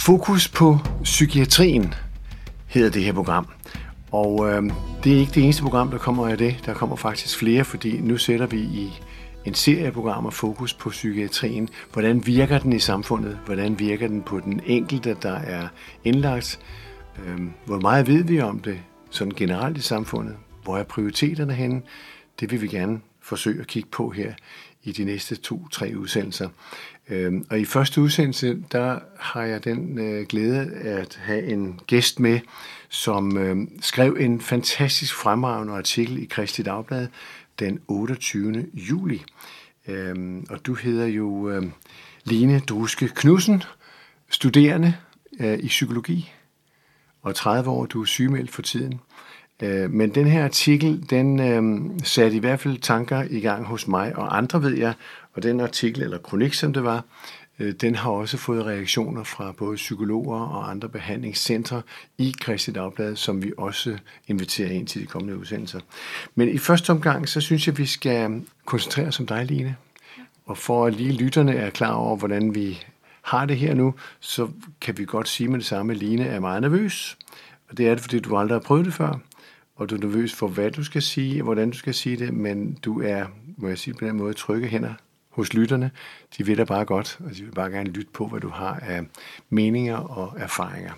Fokus på psykiatrien hedder det her program. Og øh, det er ikke det eneste program, der kommer af det. Der kommer faktisk flere, fordi nu sætter vi i en serie af programmer fokus på psykiatrien. Hvordan virker den i samfundet? Hvordan virker den på den enkelte, der er indlagt? Øh, hvor meget ved vi om det sådan generelt i samfundet? Hvor er prioriteterne henne? Det vil vi gerne forsøge at kigge på her i de næste to-tre udsendelser. Øhm, og i første udsendelse, der har jeg den øh, glæde at have en gæst med, som øh, skrev en fantastisk fremragende artikel i Kristi Dagblad den 28. juli. Øhm, og du hedder jo øh, Line Druske Knudsen, studerende øh, i psykologi, og 30 år, du er sygemeldt for tiden. Øh, men den her artikel, den øh, satte i hvert fald tanker i gang hos mig og andre, ved jeg, og den artikel, eller kronik som det var, øh, den har også fået reaktioner fra både psykologer og andre behandlingscentre i Kristi Dagblad, som vi også inviterer ind til de kommende udsendelser. Men i første omgang, så synes jeg, vi skal koncentrere os om dig, Line. Og for at lige lytterne er klar over, hvordan vi har det her nu, så kan vi godt sige med det samme, at Line er meget nervøs. Og det er det, fordi du aldrig har prøvet det før og du er nervøs for, hvad du skal sige, og hvordan du skal sige det, men du er, må jeg sige på den måde, trygge hænder hos lytterne. De vil da bare godt, og de vil bare gerne lytte på, hvad du har af meninger og erfaringer.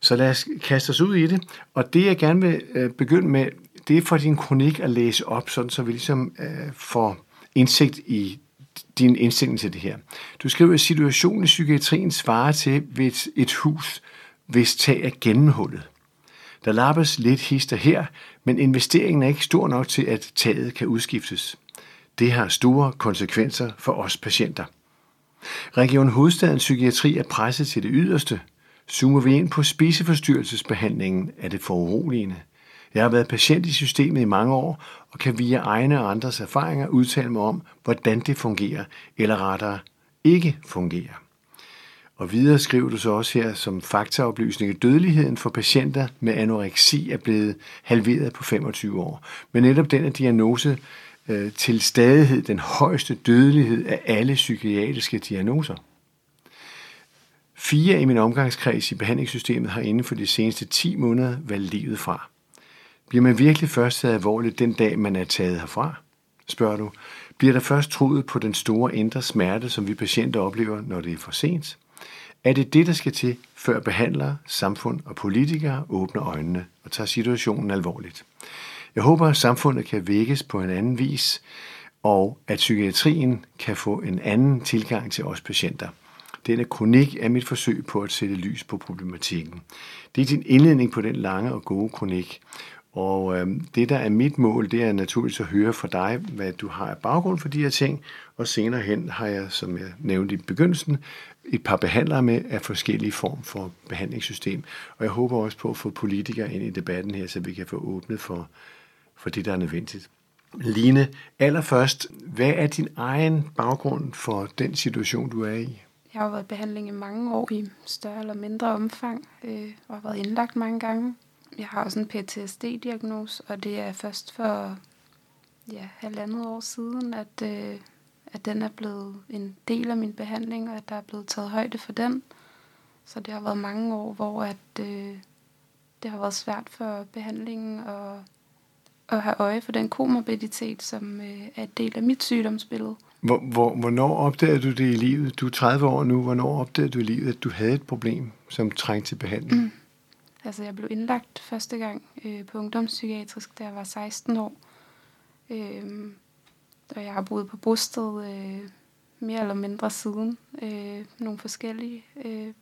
Så lad os kaste os ud i det. Og det, jeg gerne vil øh, begynde med, det er for din kronik at læse op, sådan så vi ligesom øh, får indsigt i din indstilling til det her. Du skriver, at situationen i psykiatrien svarer til et, et hus, hvis tag er gennemhullet. Der lappes lidt hister her, men investeringen er ikke stor nok til, at taget kan udskiftes. Det har store konsekvenser for os patienter. Region Hovedstadens Psykiatri er presset til det yderste. Zoomer vi ind på spiseforstyrrelsesbehandlingen, er det foruroligende. Jeg har været patient i systemet i mange år, og kan via egne og andres erfaringer udtale mig om, hvordan det fungerer, eller rettere ikke fungerer. Og videre skriver du så også her som faktaoplysning, at dødeligheden for patienter med anoreksi er blevet halveret på 25 år. Men netop den diagnose øh, til stadighed den højeste dødelighed af alle psykiatriske diagnoser. Fire i min omgangskreds i behandlingssystemet har inden for de seneste 10 måneder valgt livet fra. Bliver man virkelig først taget alvorligt den dag, man er taget herfra? Spørger du. Bliver der først troet på den store indre smerte, som vi patienter oplever, når det er for sent? Er det det, der skal til, før behandlere, samfund og politikere åbner øjnene og tager situationen alvorligt? Jeg håber, at samfundet kan vækkes på en anden vis, og at psykiatrien kan få en anden tilgang til os patienter. Denne kronik er mit forsøg på at sætte lys på problematikken. Det er din indledning på den lange og gode kronik, og øh, det, der er mit mål, det er naturligvis at høre fra dig, hvad du har af baggrund for de her ting, og senere hen har jeg, som jeg nævnte i begyndelsen, et par behandlere med af forskellige form for behandlingssystem. Og jeg håber også på at få politikere ind i debatten her, så vi kan få åbnet for, for det, der er nødvendigt. Line, allerførst, hvad er din egen baggrund for den situation, du er i? Jeg har været i behandling i mange år i større eller mindre omfang, øh, og har været indlagt mange gange. Jeg har også en PTSD-diagnose, og det er først for ja, halvandet år siden, at, øh, at den er blevet en del af min behandling, og at der er blevet taget højde for den. Så det har været mange år, hvor at, øh, det har været svært for behandlingen at, at have øje for den komorbiditet, som øh, er et del af mit sygdomsbillede. Hvor, hvor, hvornår opdagede du det i livet? Du er 30 år nu. Hvornår opdagede du i livet, at du havde et problem, som trængte til behandling? Mm. Altså, jeg blev indlagt første gang øh, på ungdomspsykiatrisk, da jeg var 16 år. Øh, og jeg har boet på bosted øh, mere eller mindre siden. Øh, nogle forskellige. Øh,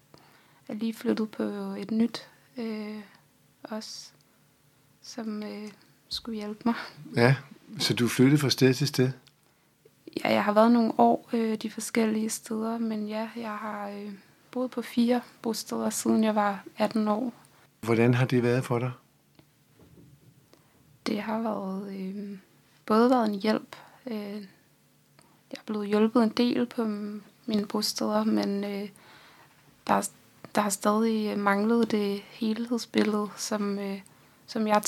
er lige flyttet på et nyt øh, også, som øh, skulle hjælpe mig. Ja, så du flyttede fra sted til sted? Ja, jeg har været nogle år øh, de forskellige steder, men ja, jeg har øh, boet på fire bosteder, siden jeg var 18 år. Hvordan har det været for dig? Det har været øh, både været en hjælp. Øh, jeg er blevet hjulpet en del på mine bosteder, men øh, der, der har stadig manglet det helhedsbillede, som, øh, som jeg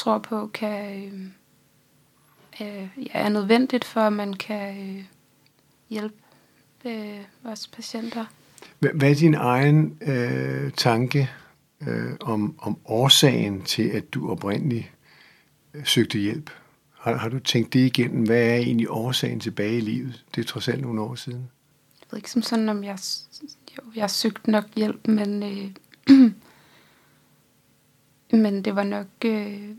tror på kan øh, øh, ja, er nødvendigt for, at man kan øh, hjælpe øh, vores patienter. Hvad, hvad er din egen øh, tanke øh, om, om årsagen til, at du oprindeligt øh, søgte hjælp? Har, har du tænkt det igennem? Hvad er egentlig årsagen tilbage i livet? Det er trods alt nogle år siden. Jeg ved ikke som sådan, om jeg, jo, jeg søgte nok hjælp, men, øh, men det var nok øh,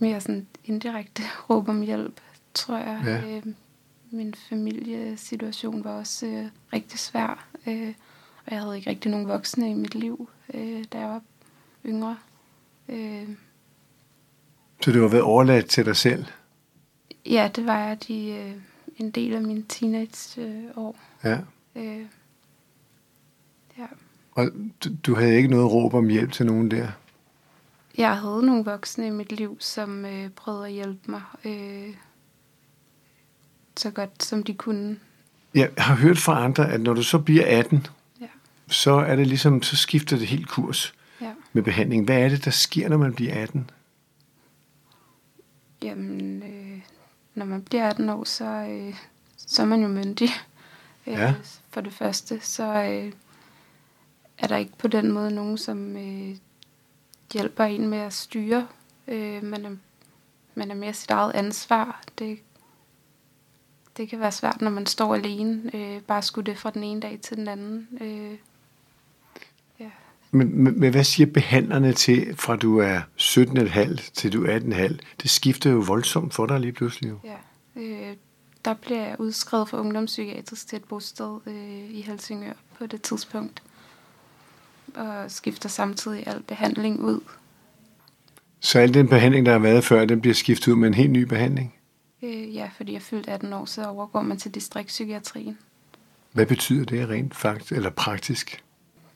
mere sådan indirekte råb om hjælp, tror jeg. Ja. Øh, min familiesituation var også øh, rigtig svær, øh, og jeg havde ikke rigtig nogen voksne i mit liv, øh, da jeg var yngre. Øh, så du har været overladt til dig selv? Ja, det var jeg de, øh, en del af mine teenageår. Ja. Øh, ja. Og du, du havde ikke noget råb om hjælp til nogen der? Jeg havde nogle voksne i mit liv, som øh, prøvede at hjælpe mig øh, så godt som de kunne. Jeg har hørt fra andre, at når du så bliver 18, ja. så er det ligesom, så skifter det helt kurs ja. med behandling. Hvad er det, der sker, når man bliver 18? Jamen, øh, når man bliver 18 år, så, øh, så er man jo myndig. Øh, ja. For det første, så øh, er der ikke på den måde nogen, som øh, hjælper en med at styre. Øh, man, er, man er mere sit eget ansvar. Det, det kan være svært, når man står alene. Øh, bare skulle det fra den ene dag til den anden. Øh, men, men, men hvad siger behandlerne til, fra du er 17,5 til du er 18,5? Det skifter jo voldsomt for dig lige pludselig. Jo. Ja, øh, der bliver jeg udskrevet fra ungdomspsykiatrisk til et bosted øh, i Helsingør på det tidspunkt. Og skifter samtidig al behandling ud. Så al den behandling, der har været før, den bliver skiftet ud med en helt ny behandling? Øh, ja, fordi jeg fyldt 18 år, så overgår man til distriktspsykiatrien. Hvad betyder det rent faktisk, eller praktisk?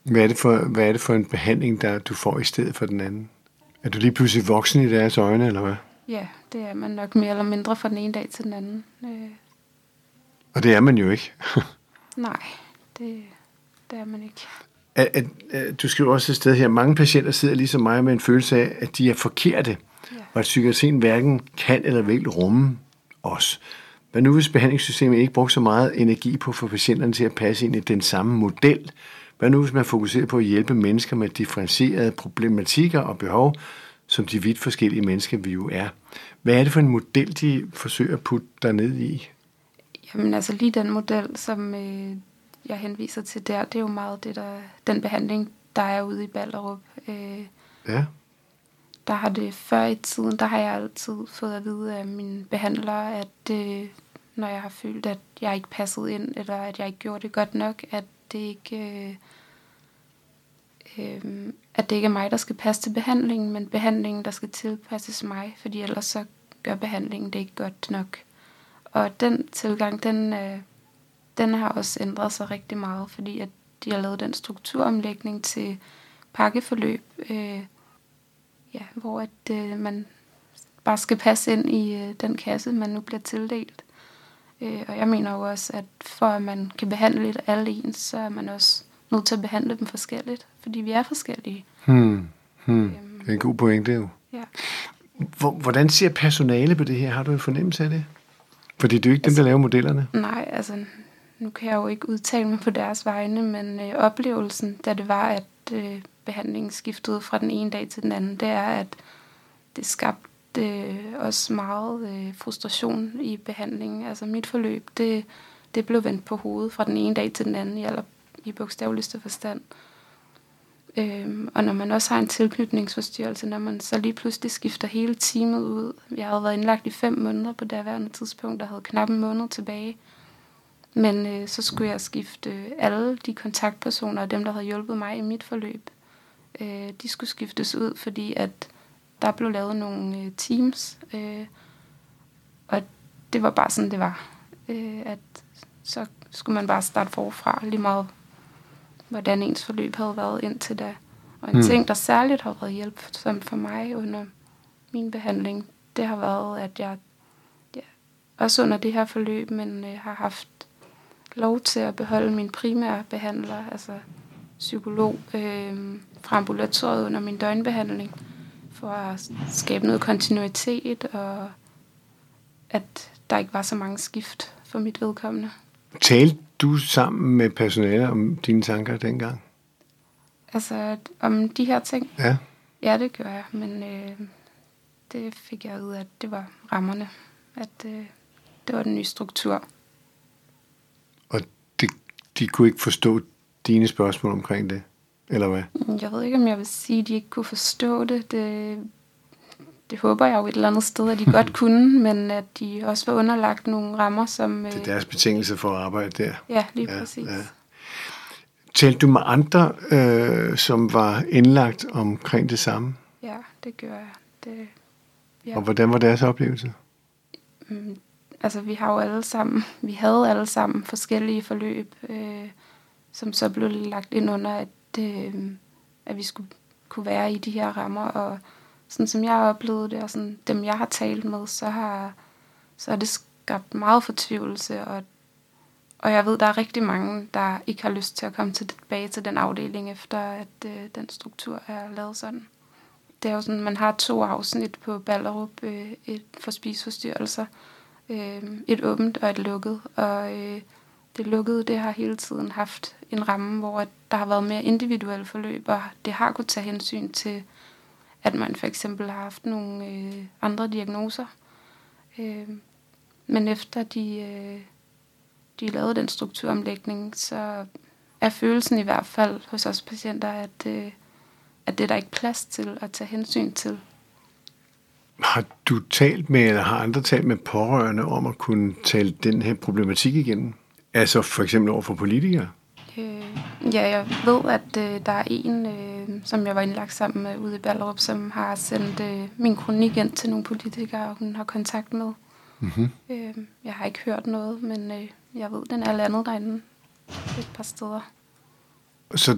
Hvad er, det for, hvad er det for en behandling, der du får i stedet for den anden? Er du lige pludselig voksen i deres øjne, eller hvad? Ja, det er man nok mere eller mindre fra den ene dag til den anden. Øh. Og det er man jo ikke. Nej, det, det er man ikke. At, at, at, du skriver også et sted her, mange patienter sidder ligesom mig med en følelse af, at de er forkerte, ja. og at psykiatrien hverken kan eller vil rumme os. Hvad nu hvis behandlingssystemet ikke bruger så meget energi på at få patienterne til at passe ind i den samme model, hvad nu, hvis man fokuserer på at hjælpe mennesker med differentierede problematikker og behov, som de vidt forskellige mennesker vi jo er? Hvad er det for en model, de forsøger at putte der ned i? Jamen altså lige den model, som øh, jeg henviser til der, det er jo meget det der, den behandling, der er ude i Ballerup. Øh, ja. Der har det før i tiden, der har jeg altid fået at vide af mine behandlere, at øh, når jeg har følt, at jeg ikke passede ind, eller at jeg ikke gjorde det godt nok, at det ikke... Øh, øh, at det ikke er mig, der skal passe til behandlingen, men behandlingen, der skal tilpasses mig, fordi ellers så gør behandlingen det ikke godt nok. Og den tilgang, den, øh, den har også ændret sig rigtig meget, fordi at de har lavet den strukturomlægning til pakkeforløb, øh, ja, hvor at øh, man bare skal passe ind i øh, den kasse, man nu bliver tildelt. Øh, og jeg mener jo også, at for at man kan behandle alle ens, så er man også nødt til at behandle dem forskelligt, fordi vi er forskellige. Hmm. Hmm. Øhm, det er en god pointe jo. Ja. Hvordan ser personale på det her? Har du en fornemmelse af det? Fordi det er jo ikke altså, dem, der laver modellerne. Nej, altså nu kan jeg jo ikke udtale mig på deres vegne, men øh, oplevelsen, da det var, at øh, behandlingen skiftede fra den ene dag til den anden, det er, at det skabte øh, også meget øh, frustration i behandlingen. Altså mit forløb, det, det blev vendt på hovedet fra den ene dag til den anden i, aller, i bogstaveligste forstand. Øhm, og når man også har en tilknytningsforstyrrelse, når man så lige pludselig skifter hele teamet ud. Jeg havde været indlagt i fem måneder på daværende tidspunkt, og havde knap en måned tilbage. Men øh, så skulle jeg skifte alle de kontaktpersoner og dem, der havde hjulpet mig i mit forløb. Øh, de skulle skiftes ud, fordi at der blev lavet nogle øh, teams, øh, og det var bare sådan, det var. Øh, at så skulle man bare starte forfra lige meget, hvordan ens forløb havde været indtil da. Og en hmm. ting, der særligt har været hjælp som for mig under min behandling, det har været, at jeg ja, også under det her forløb, men øh, har haft lov til at beholde min primære behandler, altså psykolog, øh, fra ambulatoriet under min døgnbehandling for at skabe noget kontinuitet, og at der ikke var så mange skift for mit vedkommende. Talte du sammen med personale om dine tanker dengang? Altså, om de her ting? Ja. Ja, det gør jeg, men øh, det fik jeg ud af, at det var rammerne. At øh, det var den nye struktur. De kunne ikke forstå dine spørgsmål omkring det, eller hvad? Jeg ved ikke, om jeg vil sige, at de ikke kunne forstå det. Det, det håber jeg jo et eller andet sted, at de godt kunne, men at de også var underlagt nogle rammer, som... Det er deres betingelse for at arbejde der. Ja, lige ja, præcis. Ja. Talte du med andre, øh, som var indlagt omkring det samme? Ja, det gør jeg. Det, ja. Og hvordan var deres oplevelse? Altså, vi har jo alle sammen, vi havde alle sammen forskellige forløb, øh, som så blev lagt ind under, at, øh, at vi skulle kunne være i de her rammer, og sådan som jeg har oplevet det, og sådan dem jeg har talt med, så har, så har det skabt meget fortvivlelse, og, og jeg ved, der er rigtig mange, der ikke har lyst til at komme tilbage til den afdeling, efter at øh, den struktur er lavet sådan. Det er jo sådan, man har to afsnit på Ballerup, øh, et for spiseforstyrrelser, øh, et åbent og et lukket, og øh, det lukkede, det har hele tiden haft en ramme, hvor der har været mere individuelle forløb, og det har kunnet tage hensyn til at man for eksempel har haft nogle øh, andre diagnoser. Øh, men efter de, øh, de lavede den strukturomlægning, så er følelsen i hvert fald hos os patienter, at, øh, at det er der ikke plads til at tage hensyn til. Har du talt med, eller har andre talt med pårørende om at kunne tale den her problematik igennem? Altså for eksempel over for politikere? Øh, ja, jeg ved, at øh, der er en, øh, som jeg var indlagt sammen med ude i Ballerup, som har sendt øh, min kronik ind til nogle politikere, hun har kontakt med. Mm-hmm. Øh, jeg har ikke hørt noget, men øh, jeg ved, den er landet derinde et par steder. Så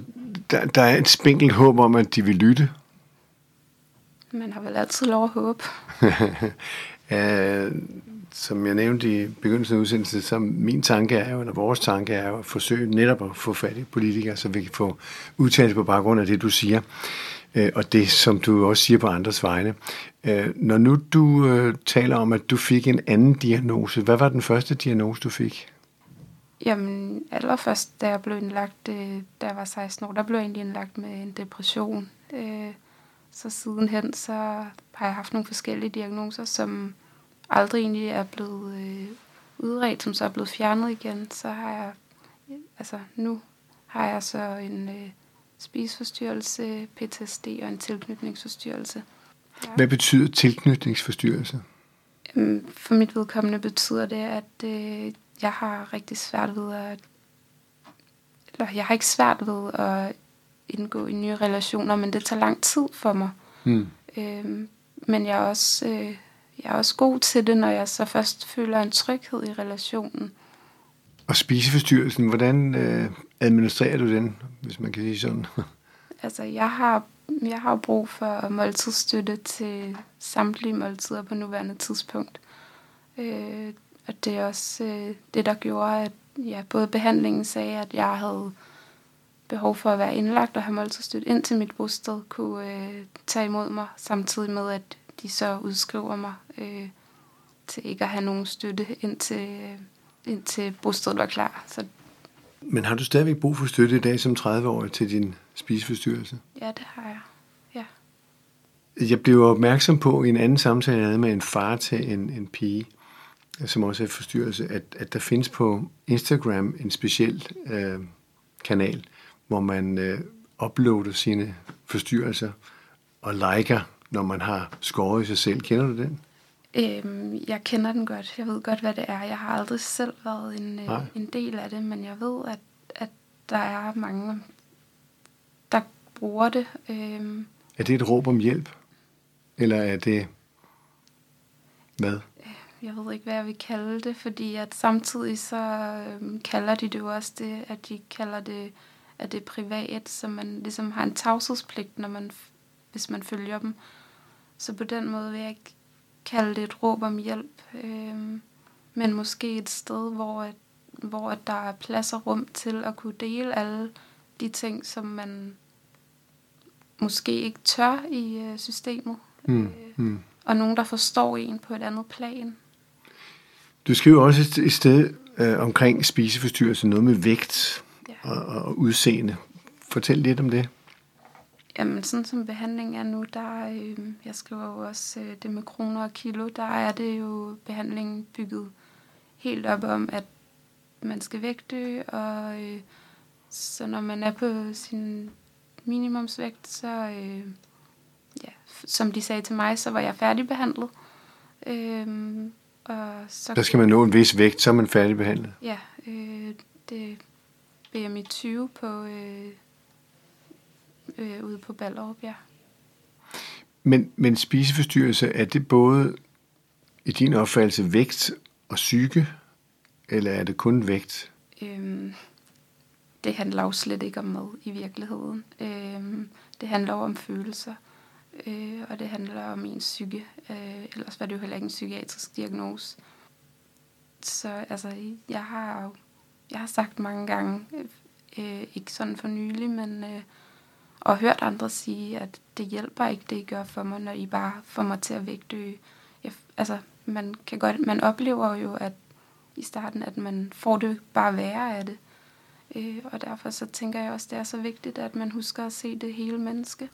der, der er et spinkelt håb om, at de vil lytte? Man har vel altid lov at håbe. øh, som jeg nævnte i begyndelsen af udsendelsen, så min tanke er jo, eller vores tanke er jo at forsøge netop at få fat i politikere, så vi kan få udtalt på baggrund af det, du siger, øh, og det, som du også siger på andres vegne. Øh, når nu du øh, taler om, at du fik en anden diagnose, hvad var den første diagnose, du fik? Jamen, allerførst, da jeg blev indlagt, da jeg var 16 år, der blev jeg egentlig indlagt med en depression. Så sidenhen, så har jeg haft nogle forskellige diagnoser, som aldrig egentlig er blevet øh, udredt, som så er blevet fjernet igen, så har jeg, altså nu har jeg så en øh, spiseforstyrrelse, PTSD og en tilknytningsforstyrrelse. Ja. Hvad betyder tilknytningsforstyrrelse? For mit vedkommende betyder det, at øh, jeg har rigtig svært ved at, eller jeg har ikke svært ved at indgå i nye relationer, men det tager lang tid for mig. Mm. Øhm, men jeg er også øh, jeg er også god til det, når jeg så først føler en tryghed i relationen. Og spiseforstyrrelsen, hvordan øh, administrerer du den, hvis man kan sige sådan? altså, jeg har, jeg har brug for måltidsstøtte til samtlige måltider på nuværende tidspunkt. Øh, og det er også øh, det, der gjorde, at ja, både behandlingen sagde, at jeg havde behov for at være indlagt og have måltidsstøtte ind til mit bosted, kunne øh, tage imod mig, samtidig med, at de så udskriver mig øh, til ikke at have nogen støtte, indtil, indtil bostedet var klar. Så men har du stadigvæk brug for støtte i dag som 30-årig til din spiseforstyrrelse? Ja, det har jeg. Ja. Jeg blev opmærksom på i en anden samtale, jeg havde med en far til en, en pige, som også er forstyrrelse, at, at der findes på Instagram en speciel øh, kanal, hvor man øh, uploader sine forstyrrelser og liker når man har skåret i sig selv. Kender du den? Øhm, jeg kender den godt. Jeg ved godt, hvad det er. Jeg har aldrig selv været en, øh, en del af det, men jeg ved, at, at der er mange, der bruger det. Øhm, er det et råb om hjælp? Eller er det... Hvad? Jeg ved ikke, hvad jeg vil kalde det, fordi at samtidig så øhm, kalder de det jo også det, at de kalder det, at det er privat, så man ligesom har en tavshedspligt, når man, hvis man følger dem. Så på den måde vil jeg ikke kalde det et råb om hjælp, øh, men måske et sted, hvor, at, hvor at der er plads og rum til at kunne dele alle de ting, som man måske ikke tør i øh, systemet. Mm, øh, mm. Og nogen, der forstår en på et andet plan. Du skriver også et sted, øh, omkring spiseforstyrrelse, noget med vægt. Og, og udseende. Fortæl lidt om det. Jamen, sådan som behandling er nu, der øh, jeg skriver jo også øh, det med kroner og kilo, der er det jo behandlingen bygget helt op om, at man skal vægtø, og øh, så når man er på sin minimumsvægt, så, øh, ja, som de sagde til mig, så var jeg færdigbehandlet. Øh, og så Der skal man nå en vis vægt, så er man færdigbehandlet. Ja, øh, det er BMI 20 på, øh, øh, ude på Ballerup, ja. Men, men spiseforstyrrelse, er det både i din opfattelse vægt og psyke, eller er det kun vægt? Øhm, det handler jo slet ikke om mad i virkeligheden. Øhm, det handler om følelser, øh, og det handler om ens psyke. Øh, ellers var det jo heller ikke en psykiatrisk diagnose. Så altså, jeg har jo jeg har sagt mange gange, øh, ikke sådan for nylig, men øh, og hørt andre sige, at det hjælper ikke, det I gør for mig, når I bare får mig til at. Jeg, altså, man, kan godt, man oplever jo, at i starten, at man får det bare værre af det. Øh, og derfor så tænker jeg også, det er så vigtigt, at man husker at se det hele menneske.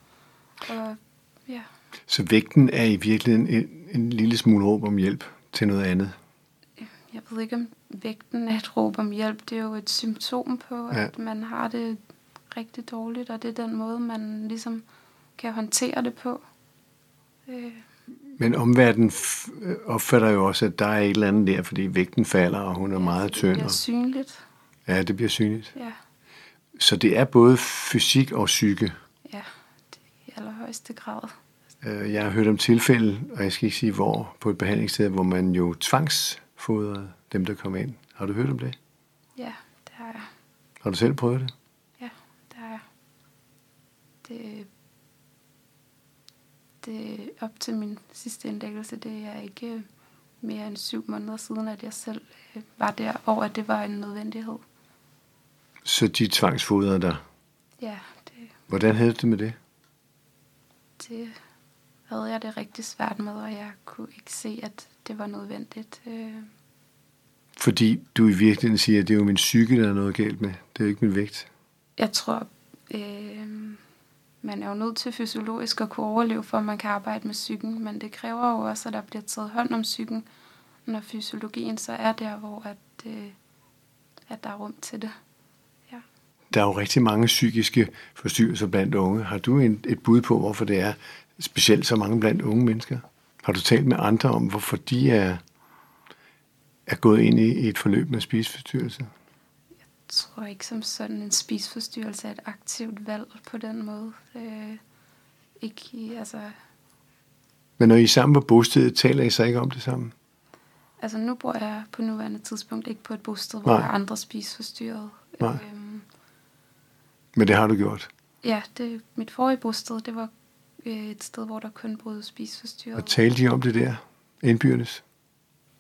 Og ja, Så vægten er i virkeligheden en, en lille smule råb om hjælp til noget andet. jeg ved ikke, om vægten er et råb om hjælp. Det er jo et symptom på, Ja. at man har det rigtig dårligt, og det er den måde, man ligesom kan håndtere det på. Øh, Men omverdenen opfatter jo også, at der er et eller andet der, fordi vægten falder, og hun er ja, meget tynd. Det bliver synligt. ja, det bliver synligt. Ja, Så det er både fysik og psyke. ja, det er i allerhøjeste grad. Øh, Jeg har hørt om tilfælde, og jeg skal ikke sige hvor, på et behandlingssted, hvor man jo tvangsfodrede dem, der kom ind. Har du hørt om det? Ja, det har jeg. Har du selv prøvet det? Ja, det har jeg. Det, det op til min sidste indlæggelse, det er ikke mere end syv måneder siden, at jeg selv øh, var der, og at det var en nødvendighed. Så de tvangsfodrede dig. Ja, det, Hvordan havde du det med det? det havde jeg det rigtig svært med, og jeg kunne ikke se, at det var nødvendigt. Øh, Fordi du i virkeligheden siger, at det er jo min psyke, der er noget galt med. Det er jo ikke min vægt. Jeg tror, øh, man er jo nødt til fysiologisk at kunne overleve, for at man kan arbejde med psyken, men det kræver jo også, at der bliver taget hånd om psyken, når fysiologien så er der, hvor at, øh, at der er rum til det. Ja. Der er jo rigtig mange psykiske forstyrrelser blandt unge. Har du en, et bud på, hvorfor det er specielt så mange blandt unge mennesker? Har du talt med andre om, hvorfor de er, er gået ind i et forløb med spiseforstyrrelse? Jeg tror ikke som sådan en spisforstyrrelse er et aktivt valg på den måde. Øh, ikke i, altså, Men når I er sammen på bostedet, taler I så ikke om det sammen? altså nu bor jeg på nuværende tidspunkt ikke på et bosted, hvor Nej. der er andre spisforstyrrede. Nej. Øhm, Men det har du gjort. Ja, det, mit forrige bosted, det var øh, et sted, hvor der kun boede spiseforstyrret. Og talte I om det der indbyrdes?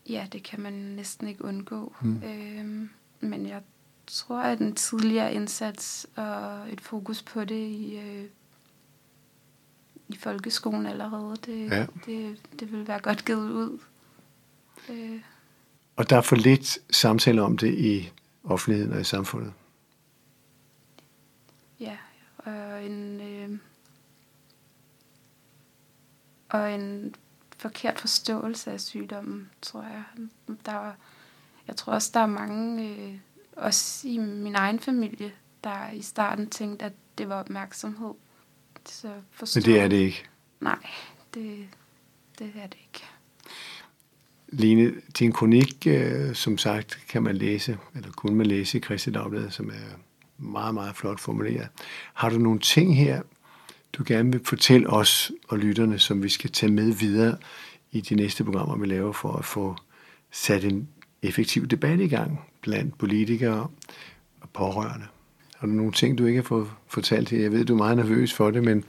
Ja, det kan man næsten ikke undgå. Mm. Øhm, men jeg tror, at en tidligere indsats og et fokus på det i, øh, i folkeskolen allerede, det, Ja. det, det vil være godt givet ud. Øh, Og der er for lidt samtale om det i offentligheden og i samfundet. ja, og en, øh, og en forkert forståelse af sygdommen, tror jeg. Der er, jeg tror også, der er mange, øh, også i min egen familie, der i starten tænkte, at det var opmærksomhed. Så forstå, Men det er det ikke. Nej, det, det er det ikke. Line, din kronik, øh, som sagt, kan man læse, eller kun man læse i Dagblad, som er meget, meget flot formuleret. Har du nogle ting her, du gerne vil fortælle os og lytterne, som vi skal tage med videre i de næste programmer, vi laver, for at få sat en effektiv debat i gang blandt politikere og pårørende? Har du nogle ting, du ikke har fået fortalt her? Jeg ved, du er meget nervøs for det, men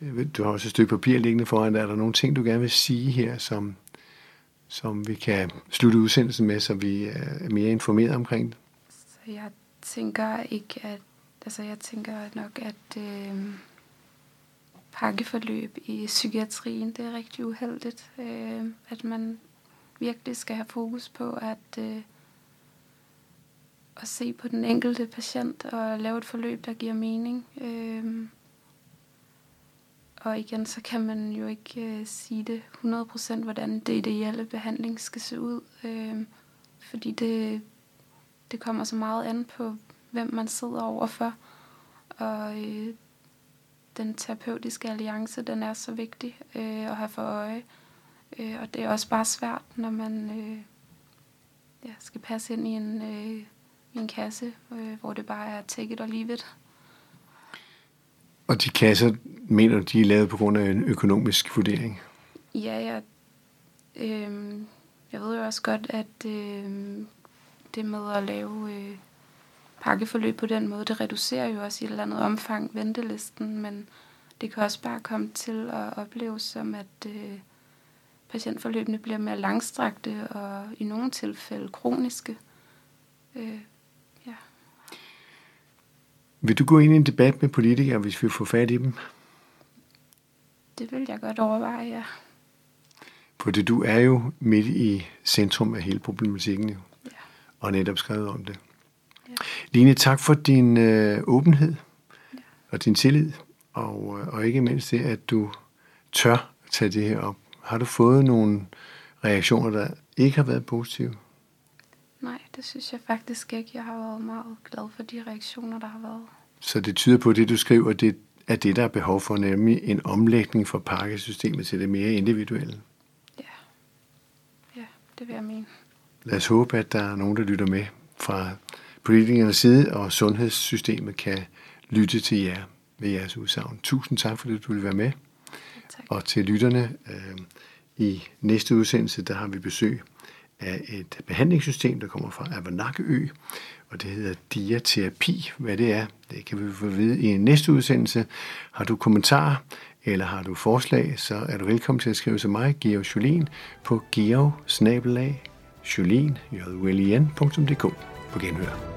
jeg ved, du har også et stykke papir liggende foran dig. Er der nogle ting, du gerne vil sige her, som, som vi kan slutte udsendelsen med, så vi øh, er mere informeret omkring det? Så jeg tænker ikke, at... Altså, jeg tænker nok, at øh, pakkeforløb i psykiatrien, det er rigtig uheldigt. Øh, at man virkelig skal have fokus på, at, øh, at se på den enkelte patient og lave et forløb, der giver mening. Øh, og igen, så kan man jo ikke øh, sige det 100% hvordan det ideelle behandling skal se ud. Øh, fordi det, det kommer så meget an på, hvem man sidder overfor. Og øh, den terapeutiske alliance, den er så vigtig øh, at have for øje. Øh, og det er også bare svært, når man øh, ja, skal passe ind i en, øh, i en kasse, øh, hvor det bare er take it or leave it. Og de kasser, mener du, de er lavet på grund af en økonomisk vurdering? Ja, ja. Øh, jeg ved jo også godt, at øh, det med at lave øh, pakkeforløb på den måde, det reducerer jo også i et eller andet omfang ventelisten, men det kan også bare komme til at opleves som, at øh, patientforløbene bliver mere langstrakte og i nogle tilfælde kroniske. Øh, ja. Vil du gå ind i en debat med politikere, hvis vi får fat i dem? Det vil jeg godt overveje, ja. Fordi du er jo midt i centrum af hele problematikken jo. Ja. Og netop skrevet om det. Line, tak for din øh, åbenhed ja. og din tillid. Og, øh, og ikke mindst det, at du tør tage det her op. Har du fået nogle reaktioner, der ikke har været positive? Nej, det synes jeg faktisk ikke. Jeg har været meget glad for de reaktioner, der har været. Så det tyder på, at det du skriver, det er det, der er behov for, nemlig en omlægning fra pakkesystemet til det mere individuelle. Ja, ja det vil jeg mene. Lad os håbe, at der er nogen, der lytter med fra politikernes side, og sundhedssystemet kan lytte til jer ved jeres udsagn. Tusind tak, fordi du vil være med. Tak. Og til lytterne, øh, i næste udsendelse, der har vi besøg af et behandlingssystem, der kommer fra Avanakeø, og det hedder diaterapi. Hvad det er, det kan vi få at vide i næste udsendelse. Har du kommentarer, eller har du forslag, så er du velkommen til at skrive til mig, Georg Jolien, på georg på genhør.